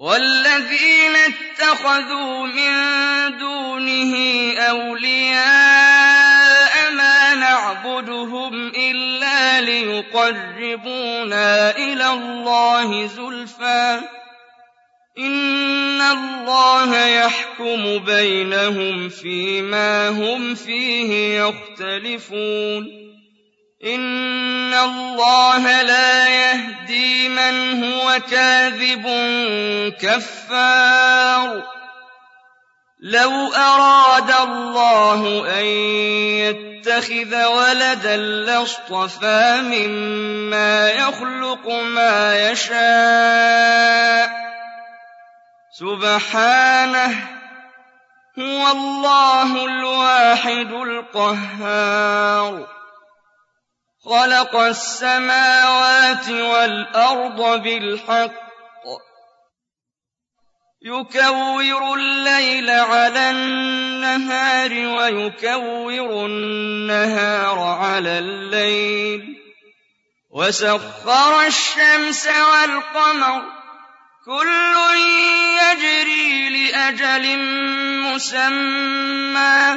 والذين اتخذوا من دونه أولياء ما نعبدهم إلا ليقربونا إلى الله زلفى. إن الله يحكم بينهم فيما هم فيه يختلفون. إن الله لا يهدي من هو كاذب كفار لو أراد الله أن يتخذ ولدا لاصطفى مما يخلق ما يشاء سبحانه هو الله الواحد القهار خلق السماوات والأرض بالحق. يكور الليل على النهار ويكور النهار على الليل. وسخر الشمس والقمر. كل يجري لأجل مسمى.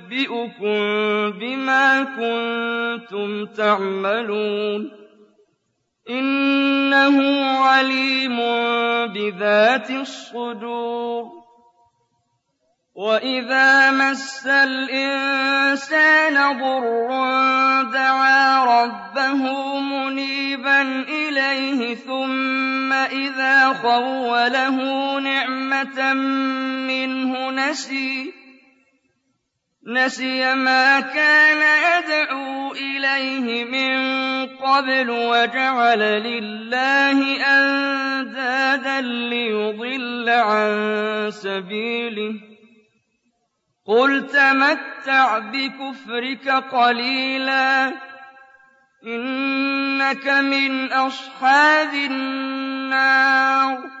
بما كنتم تعملون. إنه عليم بذات الصدور. وإذا مس الإنسان ضر دعا ربه منيبا إليه ثم إذا خوله نعمة منه نسي. نسي ما كان يدعو إليه من قبل وجعل لله أندادا ليضل عن سبيله. قل تمتع بكفرك قليلا إنك من أصحاب النار.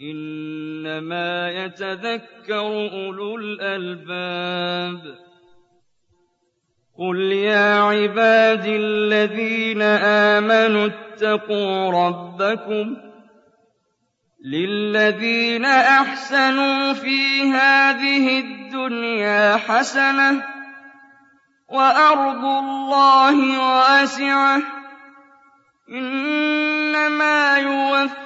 إنما يتذكر أولو الألباب. قل يا عبادي الذين آمنوا اتقوا ربكم للذين أحسنوا في هذه الدنيا حسنة وأرض الله واسعة. إنما يوفى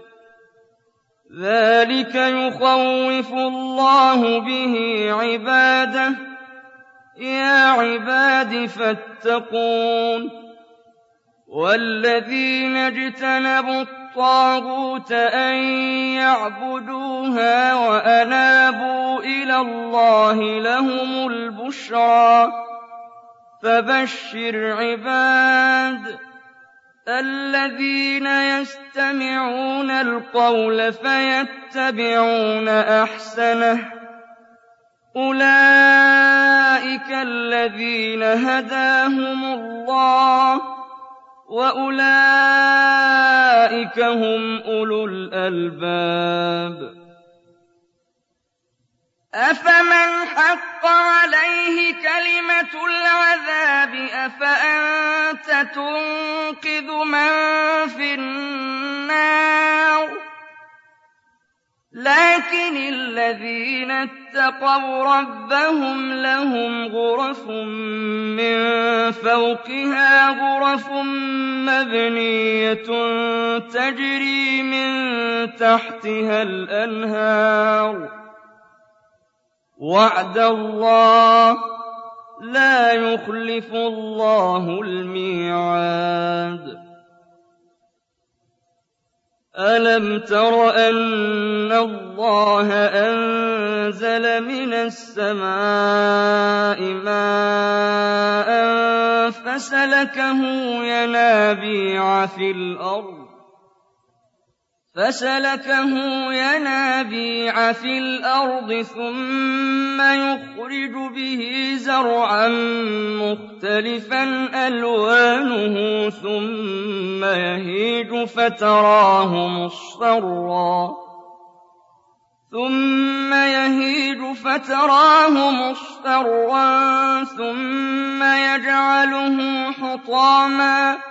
ذلك يخوف الله به عباده. يا عباد فاتقون. والذين اجتنبوا الطاغوت أن يعبدوها وأنابوا إلى الله لهم البشرى. فبشر عباد. الذين يستمعون القول فيتبعون أحسنه. أولئك الذين هداهم الله وأولئك هم أولو الألباب. أفمن حق عليه كلمة العذاب؟ أفأنت تنقذ من في النار. لكن الذين اتقوا ربهم لهم غرف من فوقها غرف مبنية تجري من تحتها الأنهار. وعد الله لا يخلف الله الميعاد. ألم تر أن الله أنزل من السماء ماء فسلكه ينابيع في الأرض؟ فسلكه ينابيع في الأرض ثم يخرج به زرعا مختلفا ألوانه ثم يهيج فتراه مصفرا ثم يهيج فتراه مصفرا ثم يجعله حطاما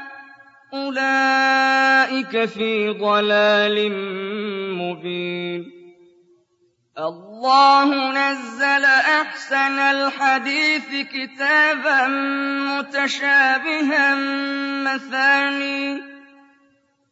أُولَٰئِكَ فِي ضَلَالٍ مُّبِينٍ اللَّهُ نَزَّلَ أَحْسَنَ الْحَدِيثِ كِتَابًا مُّتَشَابِهًا مَّثَانِيَ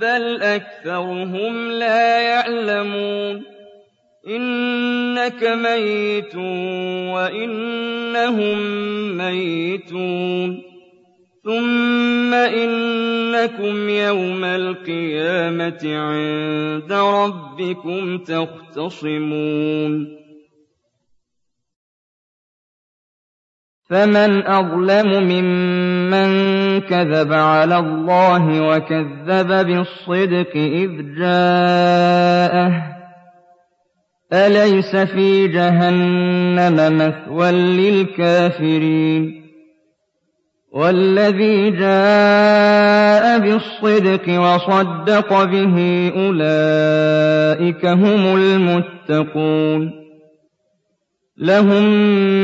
بل أكثرهم لا يعلمون إنك ميت وإنهم ميتون ثُمَّ إِنَّكُمْ يَوْمَ الْقِيَامَةِ عِندَ رَبِّكُمْ تَخْتَصِمُونَ فَمَنْ أَظْلَمُ مِمَّن كَذَبَ عَلَى اللَّهِ وَكَذَّبَ بِالصِّدْقِ إِذْ جَاءَهُ ۚ. أَلَيْسَ فِي جَهَنَّمَ مَثْوًى لِّلْكَافِرِينَ؟ وَالَّذِي جَاءَ بِالصِّدْقِ وَصَدَّقَ بِهِ أُولَٰئِكَ هُمُ الْمُتَّقُونَ. لَهُم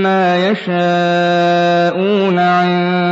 مَّا يَشَاءُونَ عِندَ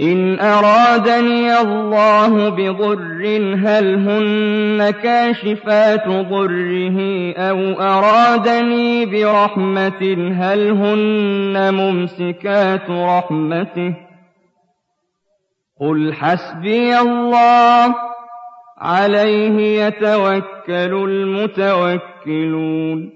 إِنْ أَرَادَنِيَ اللَّهُ بِضُرٍّ هَلْ هُنَّ كَاشِفَاتُ ضُرِّهِ؟ أَوْ أَرَادَنِي بِرَحْمَةٍ هَلْ هُنَّ مُمْسِكَاتُ رَحْمَتِهِ ۚ؟ قُلْ حَسْبِيَ اللَّهُ ۖ عَلَيْهِ يَتَوَكَّلُ الْمُتَوَكِّلُونَ.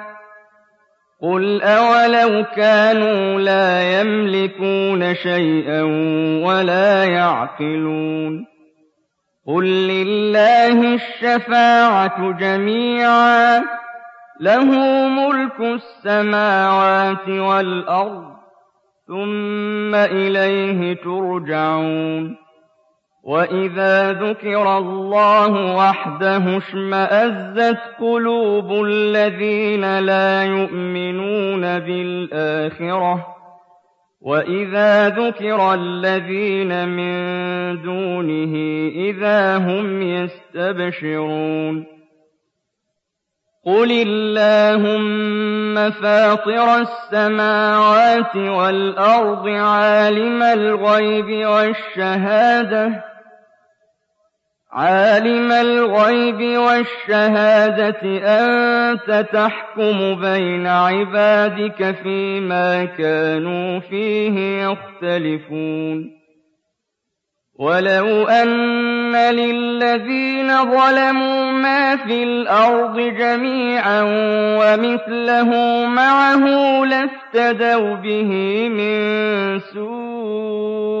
قُلْ أَوَلَوْ كَانُوا لَا يَمْلِكُونَ شَيْئًا وَلَا يَعْقِلُونَ قُل لِّلَّهِ الشَّفَاعَةُ جَمِيعًا له ملك السماوات والأرض ثم إليه ترجعون وإذا ذكر الله وحده اشمأزت قلوب الذين لا يؤمنون بالآخرة وإذا ذكر الذين من دونه إذا هم يستبشرون قُلِ اللَّهُمَّ فَاطِرَ السَّمَاوَاتِ وَالْأَرْضِ عَالِمَ الْغَيْبِ وَالشَّهَادَةِ عالم الغيب والشهادة أنت تحكم بين عبادك فيما كانوا فيه يختلفون. وَلَوْ أَنَّ لِلَّذِينَ ظَلَمُوا مَا فِي الْأَرْضِ جَمِيعًا وَمِثْلَهُ مَعَهُ لَافْتَدَوْا بِهِ مِن سُوءِ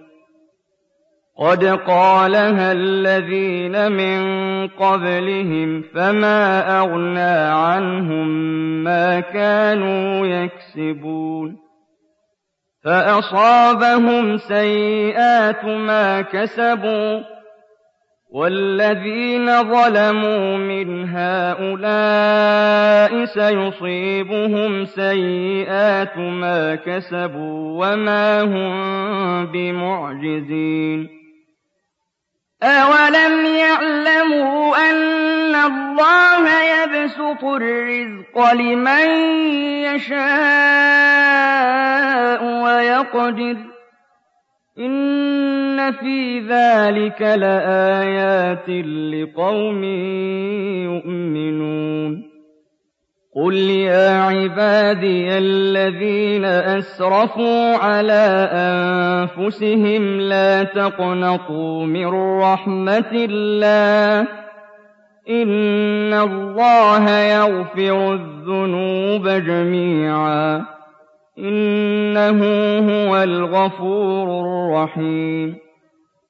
قَدْ قَالَهَا الَّذِينَ مِن قَبْلِهِمْ فَمَا أَغْنَىٰ عَنْهُم مَّا كَانُوا يَكْسِبُونَ فَأَصَابَهُمْ سَيِّئَاتُ مَا كَسَبُوا وَالَّذِينَ ظَلَمُوا مِنْ هَٰؤُلَاءِ سَيُصِيبُهُمْ سَيِّئَاتُ مَا كَسَبُوا وَمَا هُم بِمُعْجِزِينَ أَوَلَمْ يَعْلَمُوا أَنَّ اللَّهَ يَبْسُطُ الرِّزْقَ لِمَن يَشَاءُ وَيَقْدِرُ ۚ إِنَّ فِي ذَٰلِكَ لَآيَاتٍ لِّقَوْمٍ يُؤْمِنُونَ قُلْ يَا عِبَادِيَ الَّذِينَ أَسْرَفُوا عَلَىٰ أَنفُسِهِمْ لَا تَقْنَطُوا مِن رَّحْمَةِ اللَّهِ ۚ إِنَّ اللَّهَ يَغْفِرُ الذُّنُوبَ جَمِيعًا إِنَّهُ هُوَ الْغَفُورُ الرَّحِيمُ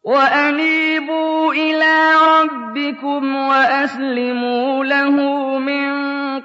وَأَنِيبُوا إِلَىٰ رَبِّكُمْ وَأَسْلِمُوا لَهُ مِن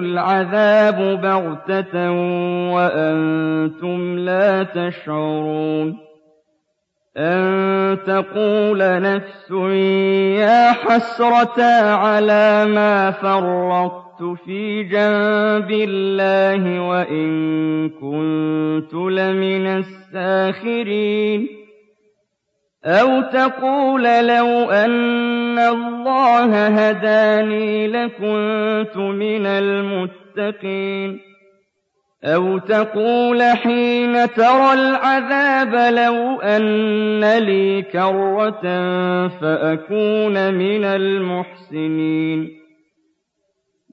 الْعَذَابُ بَغْتَةً وَأَنتُمْ لَا تَشْعُرُونَ أَن تَقُولَ نَفْسٌ يَا حَسْرَتَا عَلَىٰ مَا فَرَّطتُ فِي جَنبِ اللَّهِ وَإِن كُنتُ لَمِنَ السَّاخِرِينَ أَوْ تَقُولَ لَوْ أَنَّ اللَّهَ هَدَانِي لَكُنتُ مِنَ الْمُتَّقِينَ أَوْ تَقُولَ حِينَ تَرَى الْعَذَابَ لَوْ أَنَّ لِي كَرَّةً فَأَكُونَ مِنَ الْمُحْسِنِينَ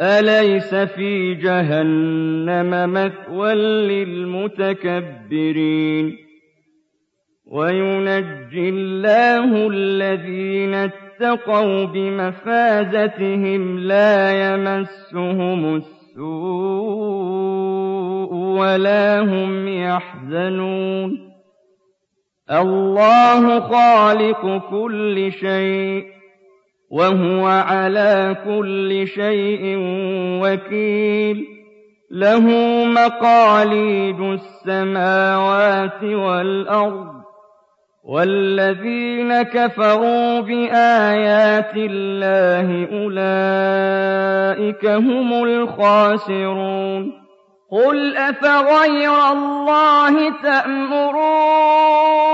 أَلَيْسَ فِي جَهَنَّمَ مَثْوًى لِّلْمُتَكَبِّرِينَ وَيُنَجِّي اللَّهُ الَّذِينَ اتَّقَوْا بِمَفَازَتِهِمْ لَا يَمَسُّهُمُ السُّوءُ وَلَا هُمْ يَحْزَنُونَ اللَّهُ خَالِقُ كُلِّ شَيْءٍ وَهُوَ عَلَىٰ كُلِّ شَيْءٍ وَكِيلٌ. لَّهُ مَقَالِيدُ السَّمَاوَاتِ وَالْأَرْضِ وَالَّذِينَ كَفَرُوا بِآيَاتِ اللَّهِ أُولَٰئِكَ هُمُ الْخَاسِرُونَ. قُلْ أَفَغَيْرَ اللَّهِ تَأْمُرُونِّي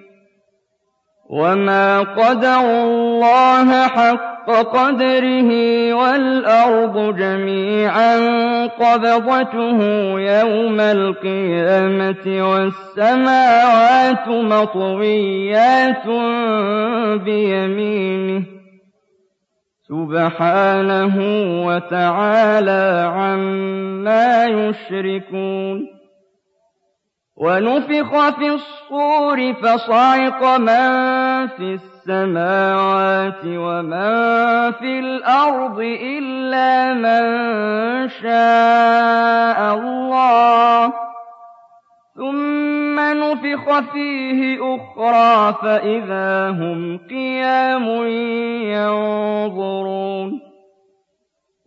وَمَا قَدَرُوا اللَّهَ حَقَّ قَدْرِهِ وَالْأَرْضُ جَمِيعًا قَبْضَتُهُ يَوْمَ الْقِيَامَةِ وَالسَّمَاوَاتُ مَطْوِيَّاتٌ بِيَمِينِهِ ۚ سُبْحَانَهُ وَتَعَالَىٰ عَمَّا يُشْرِكُونَ وَنُفِخَ فِي الصُّورِ فَصَعِقَ مَن فِي السَّمَاوَاتِ وَمَن فِي الْأَرْضِ إِلَّا مَن شَاءَ اللَّهُ ۖ. ثُمَّ نُفِخَ فِيهِ أُخْرَىٰ فَإِذَا هُمْ قِيَامٌ يَنظُرُونَ.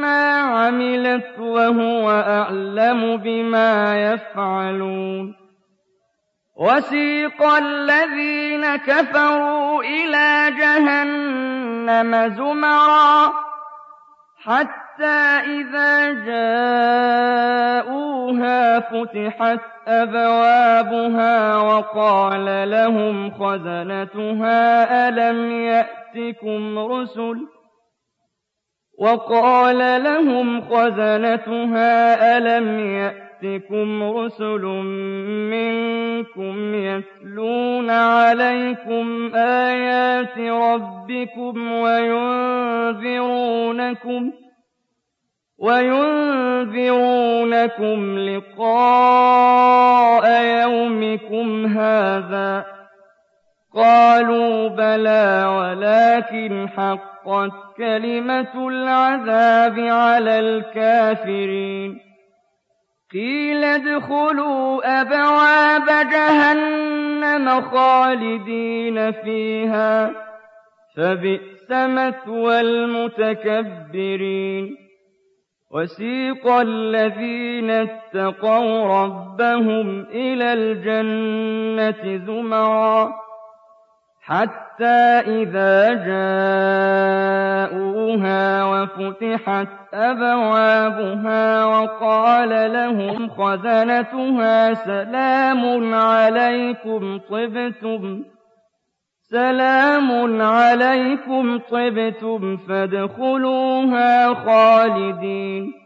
مَّا عَمِلَتْ وَهُوَ أَعْلَمُ بِمَا يَفْعَلُونَ. وَسِيقَ الَّذِينَ كَفَرُوا إِلَىٰ جَهَنَّمَ زُمَرًا حَتَّىٰ إِذَا جَاءُوهَا فُتِحَتْ أَبْوَابُهَا وَقَالَ لَهُمْ خَزَنَتُهَا أَلَمْ يَأْتِكُمْ رُسُلٌ وَقَالَ لَهُمْ خَزَنَتُهَا أَلَمْ يَأْتِكُمْ رُسُلٌ مِّنكُمْ يَتْلُونَ عَلَيْكُمْ آيَاتِ رَبِّكُمْ وَيُنذِرُونَكُمْ وَيُنذِرُونَكُمْ لِقَاءَ يَوْمِكُمْ هَٰذَا ۚ قَالُوا بَلَىٰ وَلَٰكِنْ حَقَّتْ كَلِمَةُ الْعَذَابِ عَلَى الْكَافِرِينَ. قِيلَ ادْخُلُوا أَبْوَابَ جَهَنَّمَ خَالِدِينَ فِيهَا ۖ. فَبِئْسَ مَثْوَى الْمُتَكَبِّرِينَ. وَسِيقَ الَّذِينَ اتَّقَوْا رَبَّهُمْ إِلَى الْجَنَّةِ زُمَرًا. حَتَّىٰ إِذَا جَاءُوهَا وَفُتِحَتْ أَبْوَابُهَا وَقَالَ لَهُمْ خَزَنَتُهَا سَلَامٌ عَلَيْكُمْ طِبْتُمْ سلام عليكم طبتم فادخلوها خالدين.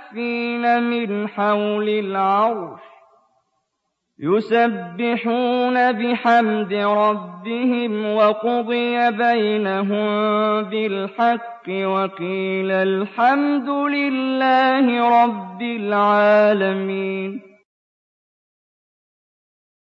من حول العرش يسبحون بحمد ربهم وقضي بينهم بالحق وقيل الحمد لله رب العالمين